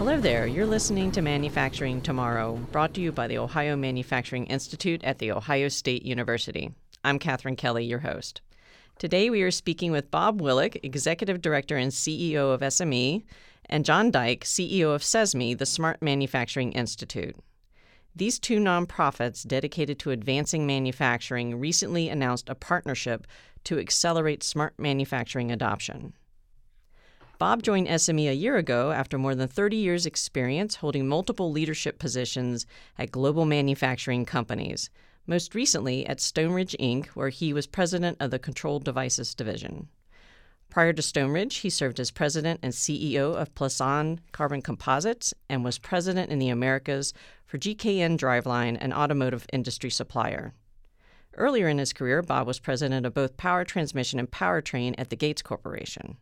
Hello there. You're listening to Manufacturing Tomorrow, brought to you by the Ohio Manufacturing Institute at The Ohio State University. I'm Katherine Kelly, your host. Today we are speaking with Bob Willig, Executive Director and CEO of SME, and John Dyck, CEO of CESMII, the Smart Manufacturing Institute. These two nonprofits dedicated to advancing manufacturing recently announced a partnership to accelerate smart manufacturing adoption. Bob joined SME a year ago after more than 30 years' experience holding multiple leadership positions at global manufacturing companies, most recently at Stoneridge Inc., where he was president of the Controlled Devices Division. Prior to Stoneridge, he served as president and CEO of Plasan Carbon Composites and was president in the Americas for GKN Driveline, an automotive industry supplier. Earlier in his career, Bob was president of both Power Transmission and Powertrain at the Gates Corporation.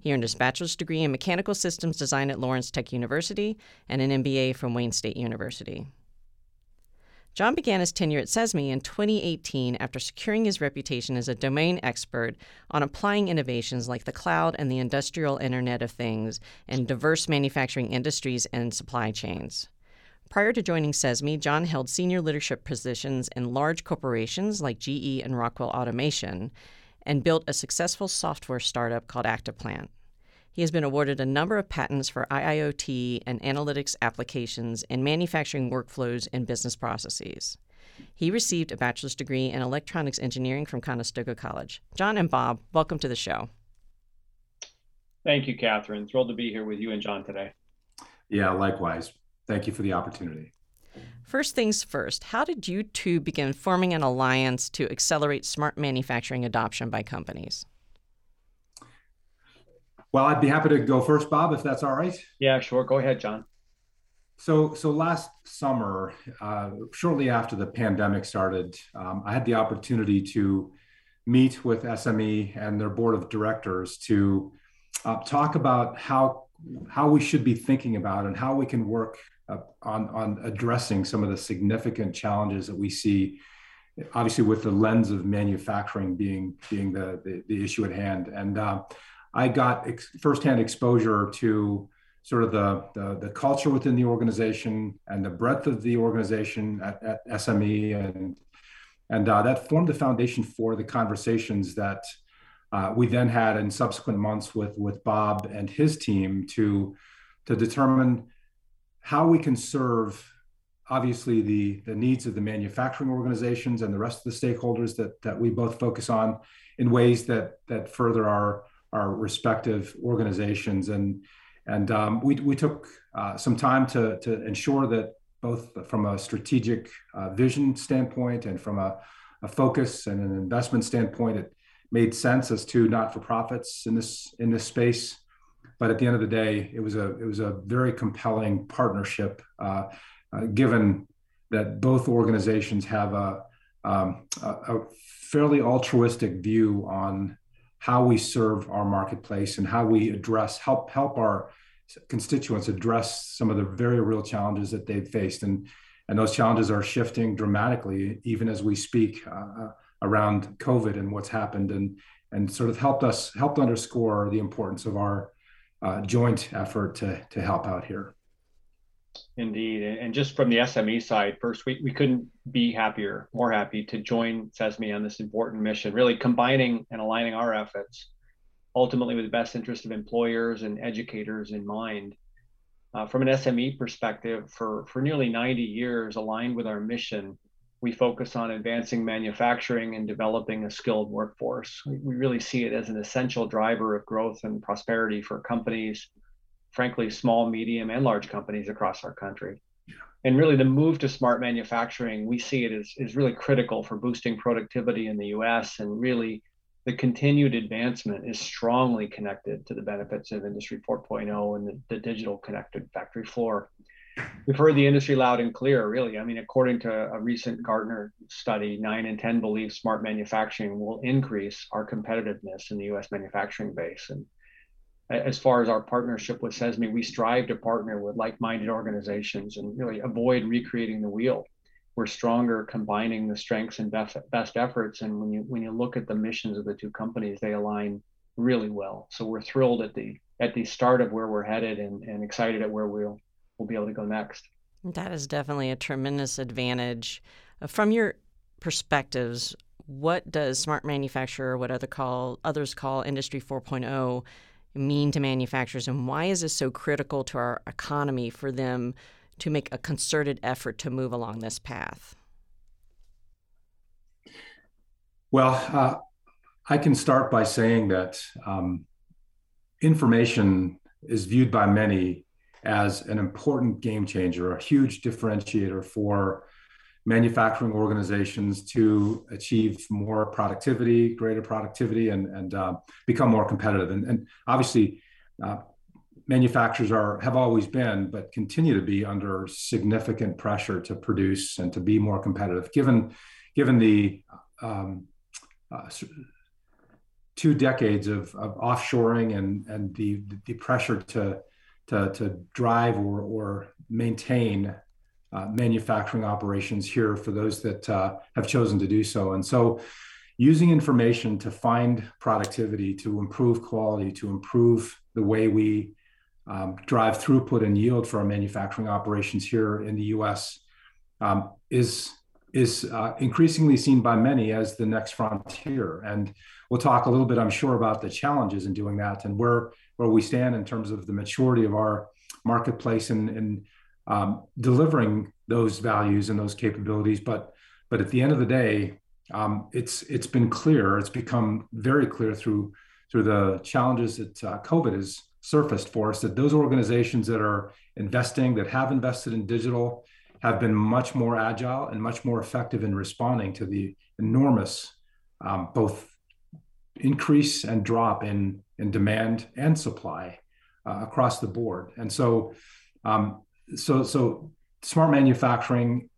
He earned his bachelor's degree in mechanical systems design at Lawrence Tech University and an MBA from Wayne State University. John began his tenure at CESMII in 2018 after securing his reputation as a domain expert on applying innovations like the cloud and the industrial Internet of Things in diverse manufacturing industries and supply chains. Prior to joining CESMII, John held senior leadership positions in large corporations like GE and Rockwell Automation and built a successful software startup called ActivePlant. He has been awarded a number of patents for IIoT and analytics applications in manufacturing workflows and business processes. He received a bachelor's degree in electronics engineering from Conestoga College. John and Bob, welcome to the show. Thank you, Catherine. Thrilled to be here with you and John today. Yeah, likewise. Thank you for the opportunity. First things first, how did you two begin forming an alliance to accelerate smart manufacturing adoption by companies? Well, I'd be happy to go first, Bob, if that's all right. Yeah, sure. Go ahead, John. So, so last summer, uh, shortly after the pandemic started, um, I had the opportunity to meet with SME and their board of directors to uh, talk about how how we should be thinking about and how we can work uh, on, on addressing some of the significant challenges that we see, obviously with the lens of manufacturing being, being the, the, the issue at hand. And uh, I got ex- firsthand exposure to sort of the, the, the, culture within the organization and the breadth of the organization at, at SME. And, and uh, that formed the foundation for the conversations that uh, we then had in subsequent months with, with Bob and his team to, to determine how we can serve obviously the, the needs of the manufacturing organizations and the rest of the stakeholders that, that we both focus on in ways that, that further our, our respective organizations. And, and um, we, we took uh, some time to, to ensure that both from a strategic uh, vision standpoint and from a, a focus and an investment standpoint, it made sense as to not for profits in this in this space but at the end of the day, it was a it was a very compelling partnership, uh, uh, given that both organizations have a, um, a, a fairly altruistic view on how we serve our marketplace and how we address help help our constituents address some of the very real challenges that they've faced. And and those challenges are shifting dramatically even as we speak uh, uh around covid and what's happened and and sort of helped us helped underscore the importance of our uh, joint effort to, to help out here. Indeed. And just from the SME side, first, we, we couldn't be happier, more happy to join CESMII on this important mission, really combining and aligning our efforts ultimately with the best interest of employers and educators in mind. Uh, from an SME perspective, for, for nearly 90 years, aligned with our mission, we focus on advancing manufacturing and developing a skilled workforce. We, we really see it as an essential driver of growth and prosperity for companies, frankly, small, medium, and large companies across our country. And really, the move to smart manufacturing, we see it as, is really critical for boosting productivity in the US. And really, the continued advancement is strongly connected to the benefits of Industry 4.0 and the, the digital connected factory floor we've heard the industry loud and clear, really. I mean, according to a recent Gartner study, nine in 10 believe smart manufacturing will increase our competitiveness in the US manufacturing base. And as far as our partnership with CESMII, we strive to partner with like minded organizations and really avoid recreating the wheel. We're stronger combining the strengths and best, best efforts. And when you, when you look at the missions of the two companies, they align really well. So we're thrilled at the at the start of where we're headed and, and excited at where we'll we'll be able to go next. That is definitely a tremendous advantage. Uh, from your perspectives, what does smart manufacturer, what other call others call industry 4.0 mean to manufacturers and why is this so critical to our economy for them to make a concerted effort to move along this path? Well, uh, I can start by saying that um, information is viewed by many as an important game changer, a huge differentiator for manufacturing organizations to achieve more productivity, greater productivity, and, and uh, become more competitive. And, and obviously, uh, manufacturers are have always been, but continue to be under significant pressure to produce and to be more competitive, given given the um, uh, two decades of, of offshoring and, and the, the pressure to, to, to drive or, or maintain uh, manufacturing operations here for those that uh, have chosen to do so. And so, using information to find productivity, to improve quality, to improve the way we um, drive throughput and yield for our manufacturing operations here in the US um, is is uh, increasingly seen by many as the next frontier. And we'll talk a little bit, I'm sure, about the challenges in doing that and where where we stand in terms of the maturity of our marketplace and, and um, delivering those values and those capabilities. But but at the end of the day, um, it's it's been clear, it's become very clear through through the challenges that uh, COVID has surfaced for us that those organizations that are investing, that have invested in digital, have been much more agile and much more effective in responding to the enormous um, both increase and drop in in demand and supply uh, across the board. And so, um, so so smart manufacturing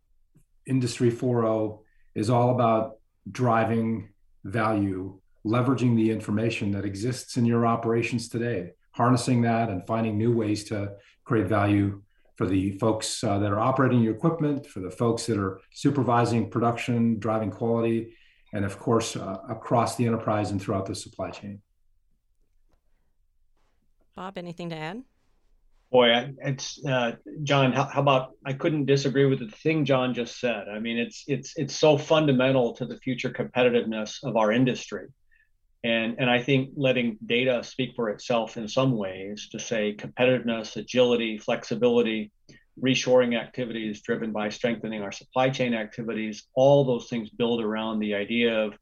industry 4.0 is all about driving value, leveraging the information that exists in your operations today, harnessing that and finding new ways to create value for the folks uh, that are operating your equipment, for the folks that are supervising production, driving quality, and of course, uh, across the enterprise and throughout the supply chain. Bob, anything to add? Boy, it's uh, John. How, how, about I couldn't disagree with the thing John just said. I mean, it's it's it's so fundamental to the future competitiveness of our industry and and I think letting data speak for itself in some ways to say competitiveness, agility, flexibility, reshoring activities driven by strengthening our supply chain activities, all those things build around the idea of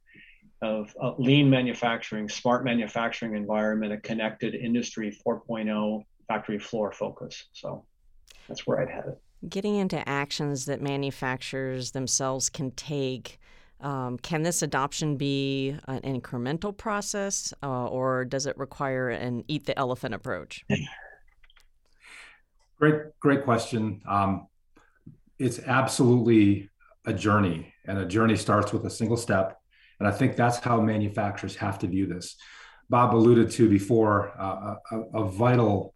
of lean manufacturing, smart manufacturing environment, a connected industry 4.0 factory floor focus. So that's where I'd head it. Getting into actions that manufacturers themselves can take um, can this adoption be an incremental process, uh, or does it require an eat the elephant approach? Great, great question. Um, it's absolutely a journey, and a journey starts with a single step. And I think that's how manufacturers have to view this. Bob alluded to before uh, a, a, vital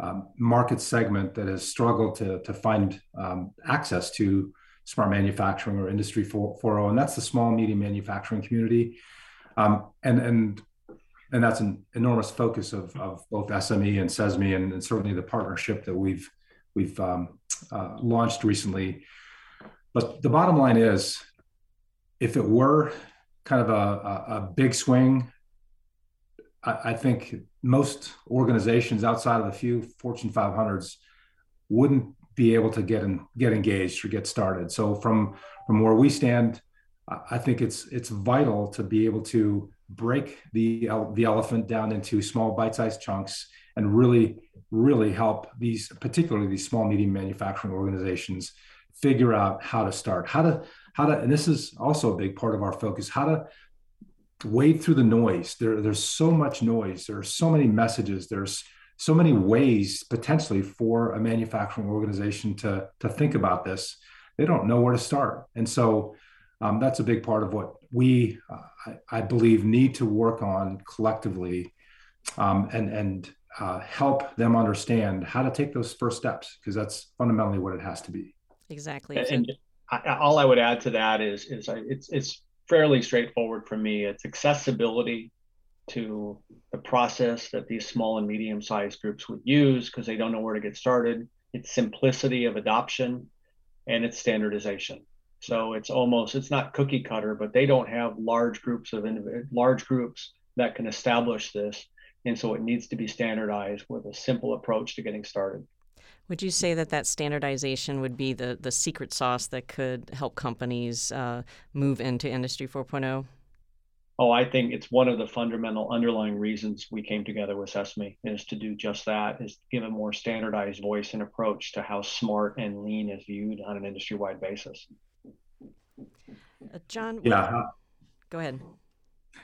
um, market segment that has struggled to, to find um, access to smart manufacturing or industry 4.0 and that's the small medium manufacturing community um, and and and that's an enormous focus of, of both sme and CESMII and, and certainly the partnership that we've we've um, uh, launched recently but the bottom line is if it were kind of a, a, a big swing I, I think most organizations outside of a few fortune 500s wouldn't be able to get and get engaged or get started. So from from where we stand, I think it's it's vital to be able to break the the elephant down into small bite-sized chunks and really really help these particularly these small medium manufacturing organizations figure out how to start how to how to and this is also a big part of our focus how to wade through the noise. There, there's so much noise. There are so many messages. There's so many ways potentially for a manufacturing organization to to think about this. They don't know where to start. And so um, that's a big part of what we uh, I, I, believe need to work on collectively um, and and uh, help them understand how to take those first steps because that's fundamentally what it has to be. Exactly. And, I, all i would add to that is is I, it's it's fairly straightforward for me. It's accessibility to the process that these small and medium sized groups would use because they don't know where to get started, its simplicity of adoption, and its standardization. So it's almost it's not cookie cutter, but they don't have large groups of large groups that can establish this, and so it needs to be standardized with a simple approach to getting started. Would you say that that standardization would be the the secret sauce that could help companies uh, move into Industry 4.0? Oh, I think it's one of the fundamental underlying reasons we came together with CESMII is to do just that, is give a more standardized voice and approach to how smart and lean is viewed on an industry-wide basis. Uh, John, yeah, go ahead.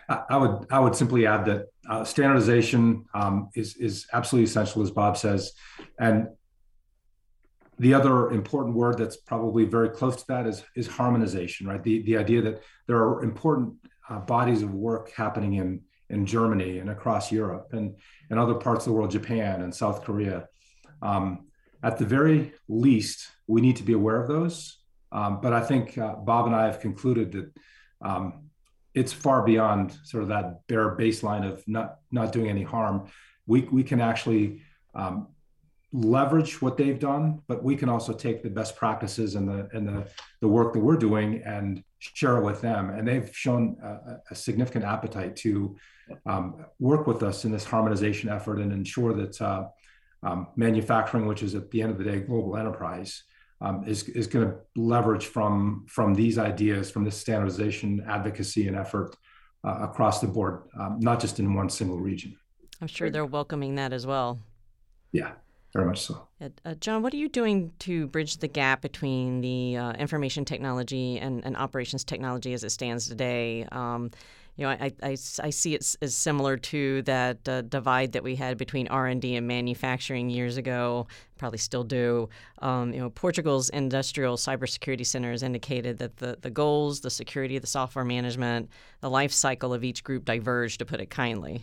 I would I would simply add that uh, standardization um, is is absolutely essential, as Bob says, and the other important word that's probably very close to that is is harmonization, right? The the idea that there are important uh, bodies of work happening in in Germany and across Europe and and other parts of the world, Japan and South Korea. Um, at the very least, we need to be aware of those. Um, but I think uh, Bob and I have concluded that um, it's far beyond sort of that bare baseline of not not doing any harm. We we can actually um, leverage what they've done, but we can also take the best practices and the and the the work that we're doing and share it with them. And they've shown a, a significant appetite to um, work with us in this harmonization effort and ensure that uh, um, manufacturing, which is at the end of the day global enterprise, um, is is going to leverage from from these ideas, from this standardization advocacy and effort uh, across the board, um, not just in one single region. I'm sure they're welcoming that as well. Yeah very much so. Uh, John, what are you doing to bridge the gap between the uh, information technology and, and, operations technology as it stands today? Um, you know, I, I, I, see it as similar to that uh, divide that we had between R and D and manufacturing years ago. Probably still do. Um, you know, Portugal's industrial cybersecurity center has indicated that the, the goals, the security, the software management, the life cycle of each group diverge, to put it kindly.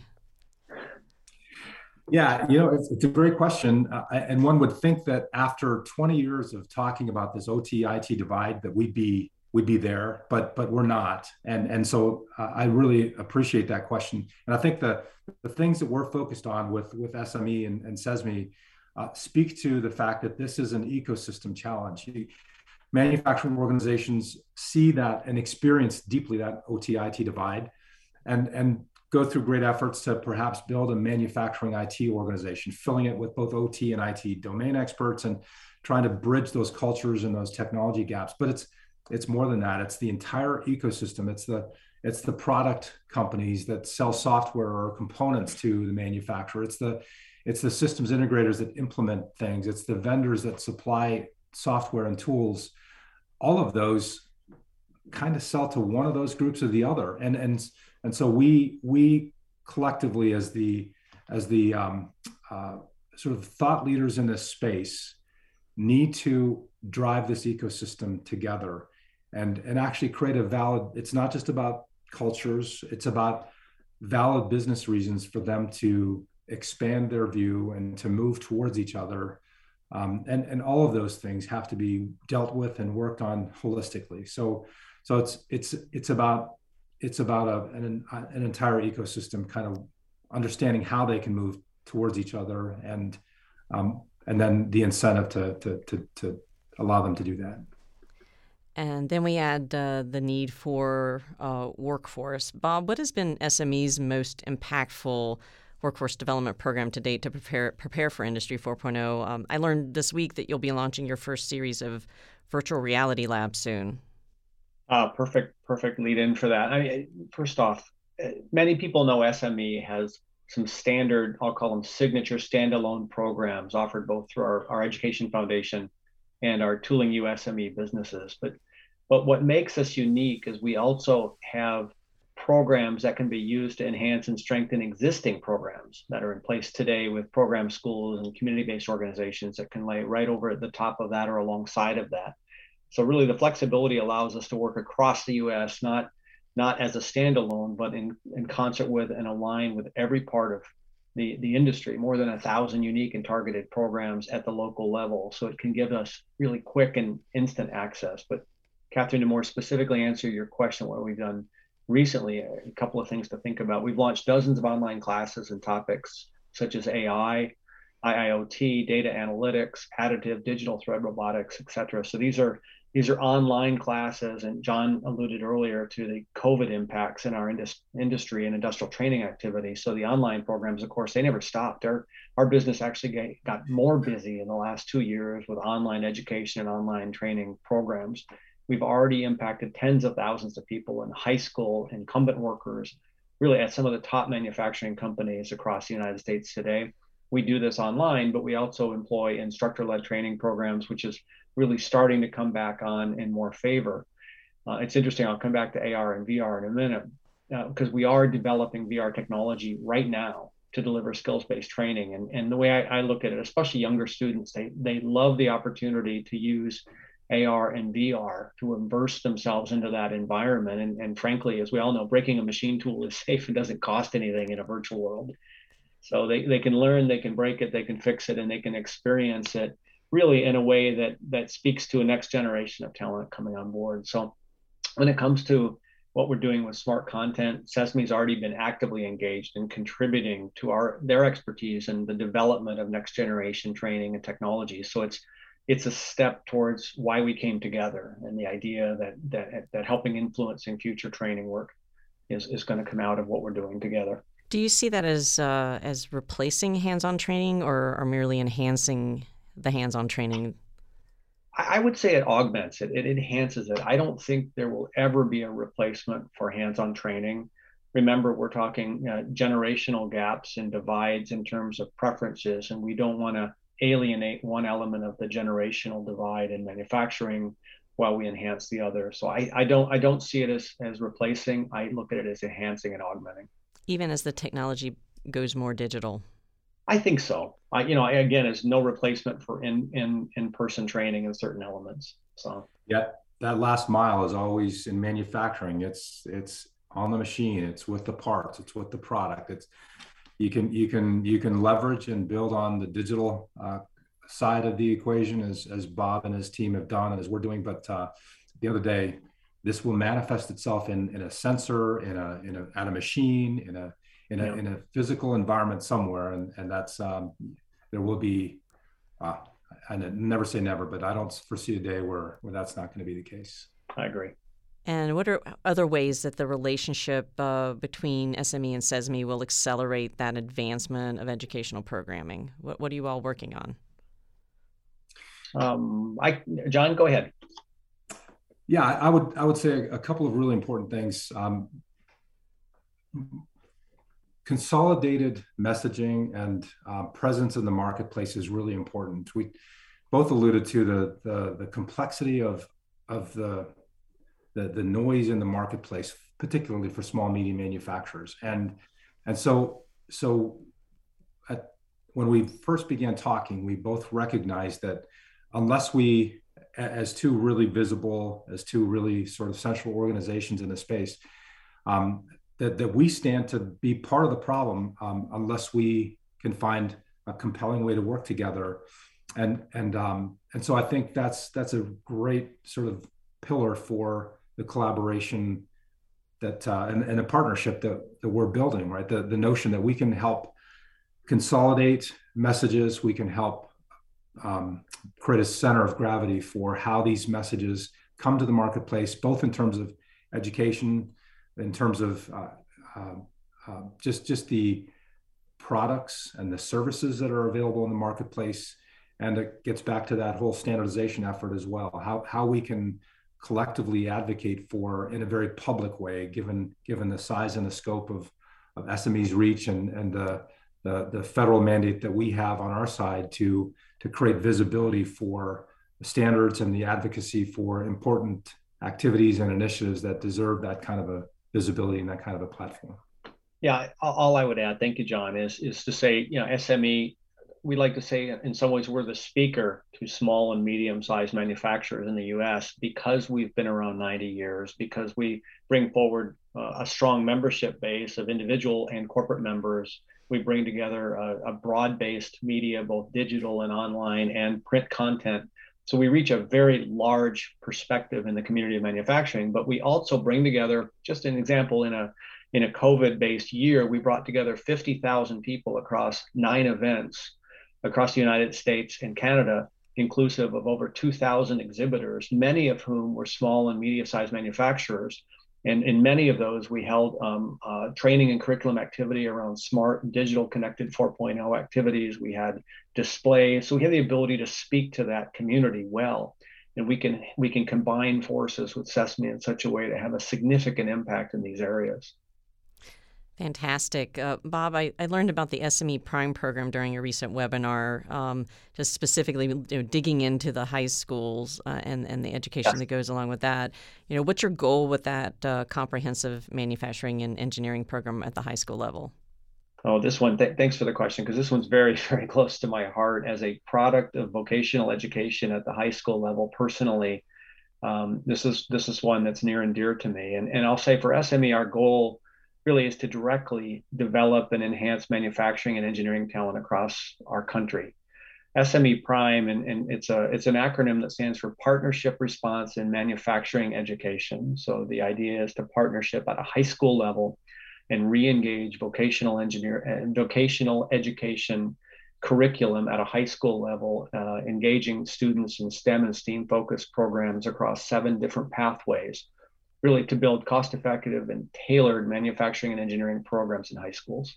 Yeah, you know, it's, it's a great question. Uh, and one would think that after 20 years of talking about this OT IT divide, that we'd be we'd be there, but but we're not. And and so uh, I really appreciate that question. And I think the the things that we're focused on with with SME and, and CESMII uh, speak to the fact that this is an ecosystem challenge. Manufacturing organizations see that and experience deeply that OT IT divide, and and go through great efforts to perhaps build a manufacturing IT organization, filling it with both OT and IT domain experts and trying to bridge those cultures and those technology gaps. But it's it's more than that. It's the entire ecosystem. It's the it's the product companies that sell software or components to the manufacturer. It's the it's the systems integrators that implement things. It's the vendors that supply software and tools. All of those kind of sell to one of those groups or the other. And and and so we we collectively as the as the um, uh, sort of thought leaders in this space need to drive this ecosystem together and and actually create a valid it's not just about cultures it's about valid business reasons for them to expand their view and to move towards each other um, and and all of those things have to be dealt with and worked on holistically so so it's it's it's about it's about a, an, an entire ecosystem kind of understanding how they can move towards each other and um, and then the incentive to, to, to, to, allow them to do that. And then we add uh, the need for uh, workforce. Bob, what has been SME's most impactful workforce development program to date to prepare prepare for Industry 4.0? Um, I learned this week that you'll be launching your first series of virtual reality labs soon. Uh, perfect, perfect lead in for that. I mean, first off, uh, many people know SME has some standard, I'll call them signature standalone programs offered both through our, our education foundation and our Tooling U-SME businesses. But but what makes us unique is we also have programs that can be used to enhance and strengthen existing programs that are in place today with program schools and community-based organizations that can lay right over at the top of that or alongside of that. So really the flexibility allows us to work across the US, not not as a standalone, but in, in concert with and align with every part of the, the industry, more than a thousand unique and targeted programs at the local level. So it can give us really quick and instant access. But Catherine, to more specifically answer your question, what we've done recently, a couple of things to think about. We've launched dozens of online classes and topics such as AI, IIoT, data analytics, additive, digital thread robotics, et cetera. So these are these are online classes, and John alluded earlier to the COVID impacts in our indus- industry and industrial training activity. So the online programs, of course, they never stopped. Our our business actually got more busy in the last two years with online education and online training programs. We've already impacted tens of thousands of people in high school, incumbent workers, really at some of the top manufacturing companies across the United States today. We do this online, but we also employ instructor led training programs, which is really starting to come back on in more favor. Uh, it's interesting. I'll come back to AR and VR in a minute because uh, we are developing VR technology right now to deliver skills-based training. And, and the way I, I, look at it, especially younger students, they, they love the opportunity to use AR and VR to immerse themselves into that environment. And, and frankly, as we all know, breaking a machine tool is safe and doesn't cost anything in a virtual world. So they, they can learn, they can break it, they can fix it, and they can experience it really in a way that that speaks to a next generation of talent coming on board. So when it comes to what we're doing with smart content, CESMII's already been actively engaged in contributing to our their expertise in the development of next generation training and technology. So it's it's a step towards why we came together and the idea that that that helping influencing future training work is, is going to come out of what we're doing together. Do you see that as uh, as replacing hands-on training or, or merely enhancing the hands-on training? I would say it augments it. It enhances it. I don't think there will ever be a replacement for hands-on training. Remember, we're talking uh, generational gaps and divides in terms of preferences, and we don't want to alienate one element of the generational divide in manufacturing while we enhance the other. So I, I don't I don't see it as as replacing. I look at it as enhancing and augmenting. Even as the technology goes more digital. I think so. I, you know, again, it's no replacement for in in in person training in certain elements. So yeah, that last mile is always in manufacturing. It's it's on the machine. It's with the parts. It's with the product. It's you can you can you can leverage and build on the digital uh, side of the equation as as Bob and his team have done and as we're doing. But uh, the other day, this will manifest itself in in a sensor, in a in a at a machine, in a in a yeah. in a physical environment somewhere, and and that's um, there will be. Uh, I never say never, but I don't foresee a day where where that's not going to be the case. I agree. And what are other ways that the relationship uh, between SME and CESMII will accelerate that advancement of educational programming? What, what are you all working on? Um, I, John, go ahead. Yeah, I would I would say a couple of really important things. Um, consolidated messaging and uh, presence in the marketplace is really important. We both alluded to the the, the complexity of of the the, the noise in the marketplace, particularly for small medium manufacturers. And and so so at, when we first began talking, we both recognized that unless we, as two really visible, as two really sort of central organizations in the space, um, that, that we stand to be part of the problem um, unless we can find a compelling way to work together. And and um, and so I think that's that's a great sort of pillar for the collaboration that uh, and, and a partnership that, that we're building right? The, the notion that we can help consolidate messages we can help um, create a center of gravity for how these messages come to the marketplace both in terms of education in terms of uh, uh, uh, just just the products and the services that are available in the marketplace. And it gets back to that whole standardization effort as well how, how we can collectively advocate for in a very public way, given given the size and the scope of, of SME's reach and and the, the, the federal mandate that we have on our side to to create visibility for standards and the advocacy for important activities and initiatives that deserve that kind of a visibility and that kind of a platform. Yeah, all I would add, thank you, John, is is to say, you know, SME we like to say in some ways we're the speaker to small and medium sized manufacturers in the US because we've been around 90 years, because we bring forward uh, a strong membership base of individual and corporate members. We bring together a, a broad based media, both digital and online, and print content So we reach a very large perspective in the community of manufacturing, but we also bring together, just an example, in a in a COVID-based year, we brought together 50,000 people across nine events across the United States and Canada, inclusive of over 2,000 exhibitors, many of whom were small and medium-sized manufacturers. And in many of those, we held um, uh, training and curriculum activity around smart digital connected 4.0 activities. We had displays, so we had the ability to speak to that community well, and we can we can combine forces with CESMII in such a way to have a significant impact in these areas. Fantastic. Uh, Bob, I, I learned about the SME Prime program during a recent webinar, um, just specifically you know, digging into the high schools uh, and, and the education yes. that goes along with that. You know, what's your goal with that uh, comprehensive manufacturing and engineering program at the high school level? Oh, this one, th- thanks for the question, because this one's very, very close to my heart as a product of vocational education at the high school level personally. Um, this is this is one that's near and dear to me. And, and I'll say for SME, our goal really is to directly develop and enhance manufacturing and engineering talent across our country. SME Prime, and, and it's a it's an acronym that stands for Partnership Response in Manufacturing Education. So the idea is to partnership at a high school level and re-engage vocational engineer and vocational education curriculum at a high school level, uh, engaging students in STEM and STEAM focused programs across seven different pathways really to build cost effective and tailored manufacturing and engineering programs in high schools.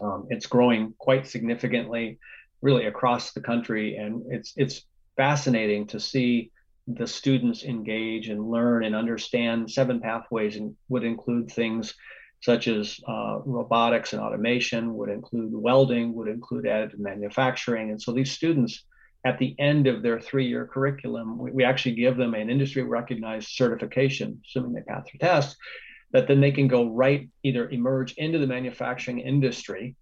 Um, it's growing quite significantly, really across the country, and it's it's fascinating to see the students engage and learn and understand seven pathways and would include things such as uh, robotics and automation, would include welding, would include additive manufacturing. And so these students at the end of their three-year curriculum, we, we actually give them an industry recognized certification, assuming they pass their test, that then they can go right either emerge into the manufacturing industry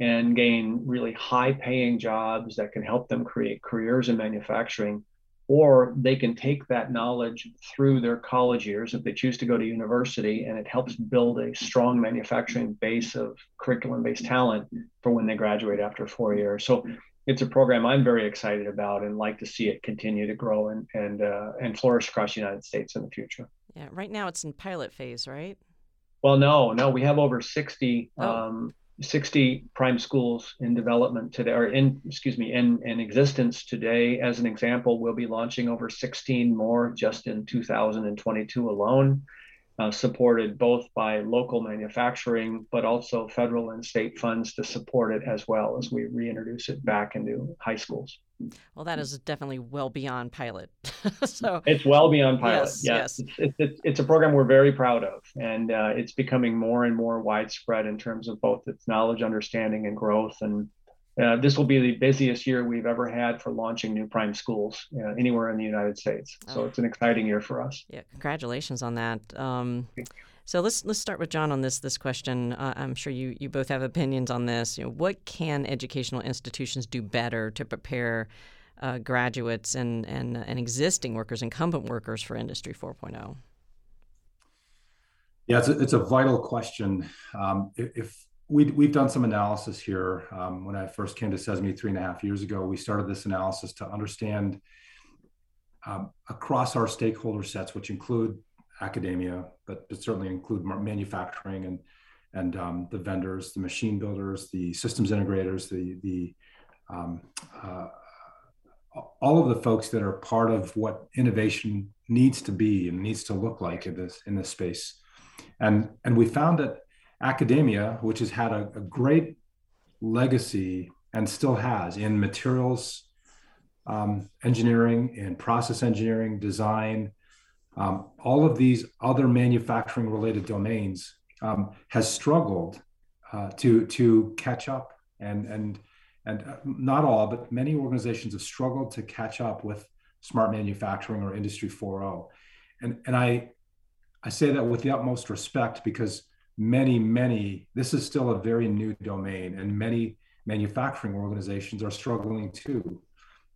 and gain really high paying jobs that can help them create careers in manufacturing or they can take that knowledge through their college years if they choose to go to university and it helps build a strong manufacturing base of curriculum based talent for when they graduate after four years. So it's a program I'm very excited about and like to see it continue to grow and and uh, and flourish across the United States in the future. Yeah, right now it's in pilot phase, right? Well, no, no, we have over 60, oh. um, 60 prime schools in development today, or in excuse me, in in existence today. As an example, we'll be launching over 16 more just in 2022 alone uh, supported both by local manufacturing, but also federal and state funds to support it as well as we reintroduce it back into high schools. Well, that is definitely well beyond pilot. so it's well beyond pilot. Yes, yes. yes. It's, it's, it's, a program we're very proud of, and uh, it's becoming more and more widespread in terms of both its knowledge, understanding, and growth. And uh, this will be the busiest year we've ever had for launching new prime schools uh, anywhere in the United States. So oh. it's an exciting year for us. Yeah, congratulations on that. Um, so let's let's start with John on this this question. Uh, I'm sure you you both have opinions on this. You know, what can educational institutions do better to prepare uh, graduates and, and and existing workers, incumbent workers for Industry 4.0? Yeah, it's a, it's a vital question. Um, if we, we've done some analysis here. Um, when I first came to CESMII three and a half years ago, we started this analysis to understand um, across our stakeholder sets, which include academia, but, but certainly include manufacturing and and um, the vendors, the machine builders, the systems integrators, the the um, uh, all of the folks that are part of what innovation needs to be and needs to look like in this in this space. And and we found that academia, which has had a, a great legacy and still has in materials um, engineering, in process engineering, design, um, all of these other manufacturing related domains um, has struggled uh, to to catch up and and and uh, not all but many organizations have struggled to catch up with smart manufacturing or industry 4.0 and and i i say that with the utmost respect because many, many, this is still a very new domain, and many manufacturing organizations are struggling too.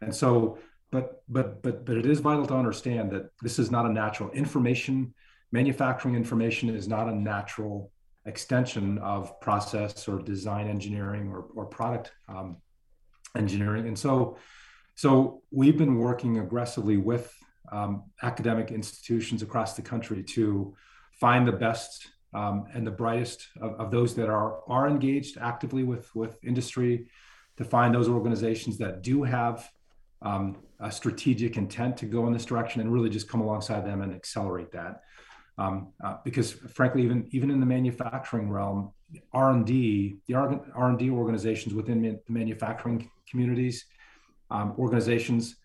And so, but but but but it is vital to understand that this is not a natural information. Manufacturing information is not a natural extension of process or design engineering or, or product um, engineering. And so, so we've been working aggressively with um, academic institutions across the country to find the best um, and the brightest of, of, those that are are engaged actively with with industry, to find those organizations that do have um, a strategic intent to go in this direction, and really just come alongside them and accelerate that. Um, uh, because frankly, even even in the manufacturing realm, R and D, the R and D organizations within the manufacturing communities, um, organizations,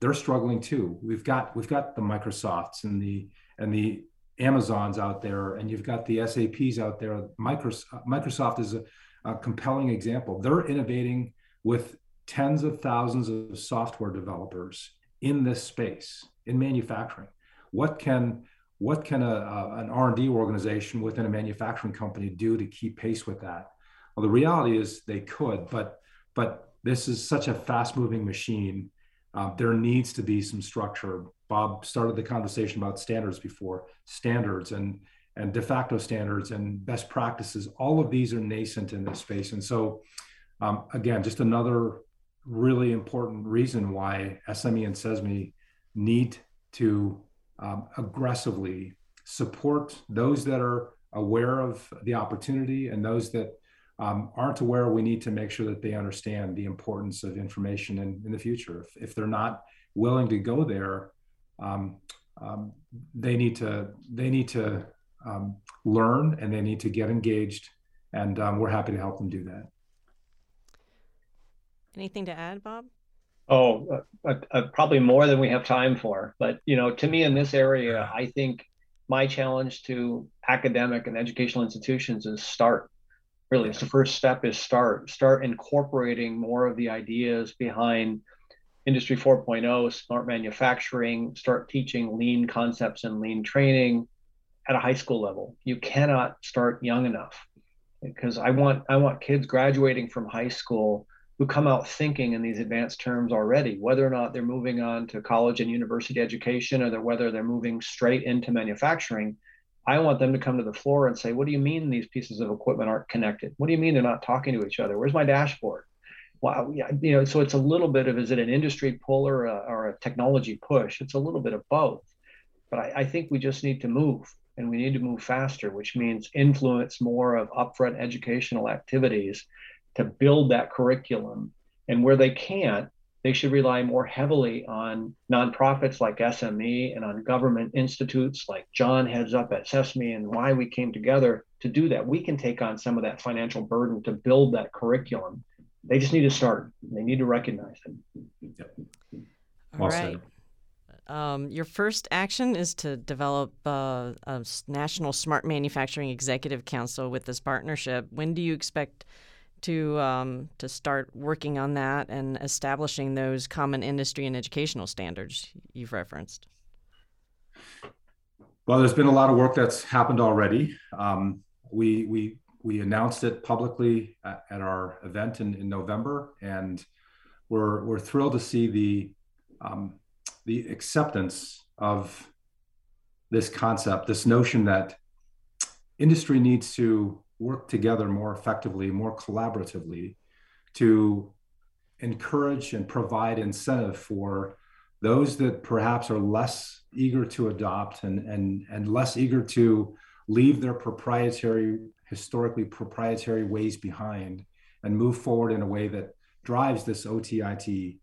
they're struggling too. We've got we've got the Microsofts and the and the Amazons out there, and you've got the SAPs out there. Microsoft, Microsoft is a, a compelling example. They're innovating with tens of thousands of software developers in this space in manufacturing. What can what can a, a, an R&D organization within a manufacturing company do to keep pace with that? Well, the reality is they could, but but this is such a fast moving machine. Uh, there needs to be some structure Bob started the conversation about standards before, standards and and de facto standards and best practices. All of these are nascent in this space, and so um, again, just another really important reason why SME and CESMII need to um, aggressively support those that are aware of the opportunity and those that um, aren't aware, we need to make sure that they understand the importance of information in, in the future. If, if they're not willing to go there, um, um, they need to they need to um, learn and they need to get engaged, and um, we're happy to help them do that. Anything to add, Bob? Oh, uh, uh, uh, probably more than we have time for. But you know, to me, in this area, I think my challenge to academic and educational institutions is start. Really, it's the first step is start. Start incorporating more of the ideas behind Industry 4.0, smart manufacturing, start teaching lean concepts and lean training at a high school level. You cannot start young enough because I want I want kids graduating from high school who come out thinking in these advanced terms already, whether or not they're moving on to college and university education or whether they're moving straight into manufacturing. I want them to come to the floor and say, What do you mean these pieces of equipment aren't connected? What do you mean they're not talking to each other? Where's my dashboard? wow, yeah, you know, so it's a little bit of is it an industry pull or a, or a technology push? It's a little bit of both. But I, I think we just need to move and we need to move faster, which means influence more of upfront educational activities to build that curriculum. And where they can't, they should rely more heavily on nonprofits like SME and on government institutes like John heads up at CESMII and why we came together to do that. We can take on some of that financial burden to build that curriculum they just need to start. They need to recognize it. Yep. All right. Um, your first action is to develop uh, a national smart manufacturing executive council with this partnership. When do you expect to um, to start working on that and establishing those common industry and educational standards you've referenced? Well, there's been a lot of work that's happened already. Um, we we we announced it publicly at, at our event in, in November, and we're we're thrilled to see the um, the acceptance of this concept, this notion that industry needs to work together more effectively, more collaboratively, to encourage and provide incentive for those that perhaps are less eager to adopt and and and less eager to leave their proprietary historically proprietary ways behind and move forward in a way that drives this OTIT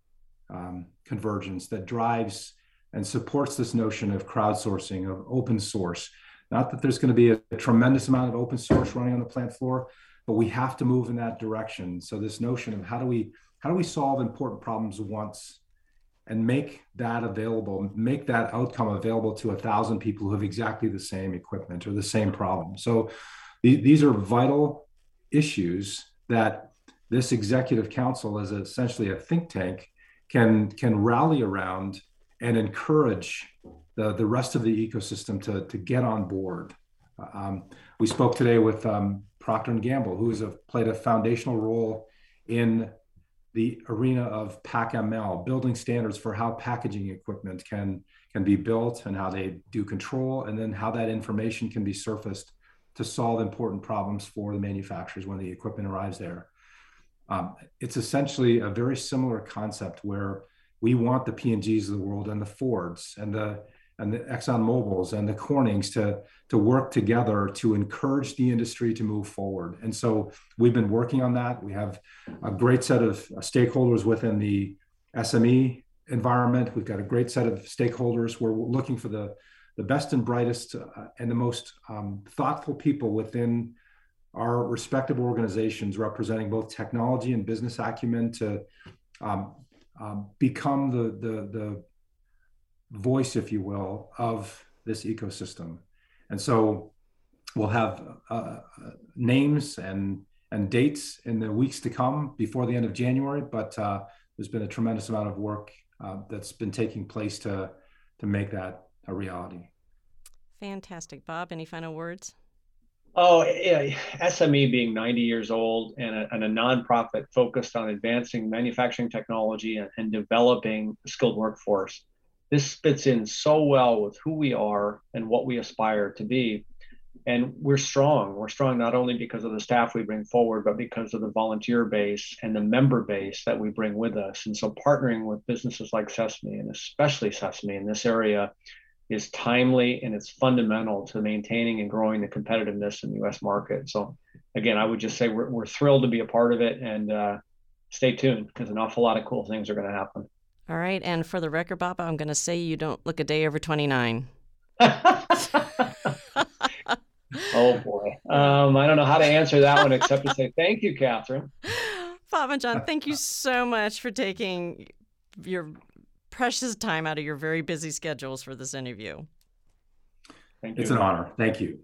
um, convergence, that drives and supports this notion of crowdsourcing, of open source. Not that there's going to be a, a tremendous amount of open source running on the plant floor, but we have to move in that direction. So this notion of how do we how do we solve important problems once and make that available, make that outcome available to a thousand people who have exactly the same equipment or the same problem. So these are vital issues that this executive council, as essentially a think tank, can can rally around and encourage the, the rest of the ecosystem to, to get on board. Um, we spoke today with um, Procter and Gamble, who has a, played a foundational role in the arena of PackML, building standards for how packaging equipment can can be built and how they do control, and then how that information can be surfaced to solve important problems for the manufacturers when the equipment arrives there. Um, it's essentially a very similar concept where we want the P&Gs of the world and the Fords and the and the Exxon Mobil's and the Cornings to, to work together to encourage the industry to move forward. And so we've been working on that. We have a great set of stakeholders within the SME environment. We've got a great set of stakeholders. We're looking for the, the best and brightest uh, and the most um, thoughtful people within our respective organizations representing both technology and business acumen to um, um, become the, the, the voice, if you will, of this ecosystem. And so we'll have uh, names and and dates in the weeks to come before the end of January. But uh, there's been a tremendous amount of work uh, that's been taking place to to make that a reality. Fantastic, Bob. Any final words? Oh, yeah. SME being 90 years old and a, and a nonprofit focused on advancing manufacturing technology and, and developing a skilled workforce this fits in so well with who we are and what we aspire to be. And we're strong. We're strong not only because of the staff we bring forward, but because of the volunteer base and the member base that we bring with us. And so partnering with businesses like CESMII and especially CESMII in this area is timely and it's fundamental to maintaining and growing the competitiveness in the US market. So again, I would just say we're, we're thrilled to be a part of it and uh, stay tuned because an awful lot of cool things are going to happen. All right. And for the record, Bob, I'm going to say you don't look a day over 29. oh, boy. Um, I don't know how to answer that one except to say thank you, Catherine. Bob and John, thank you so much for taking your precious time out of your very busy schedules for this interview. Thank you. It's an honor. Thank you.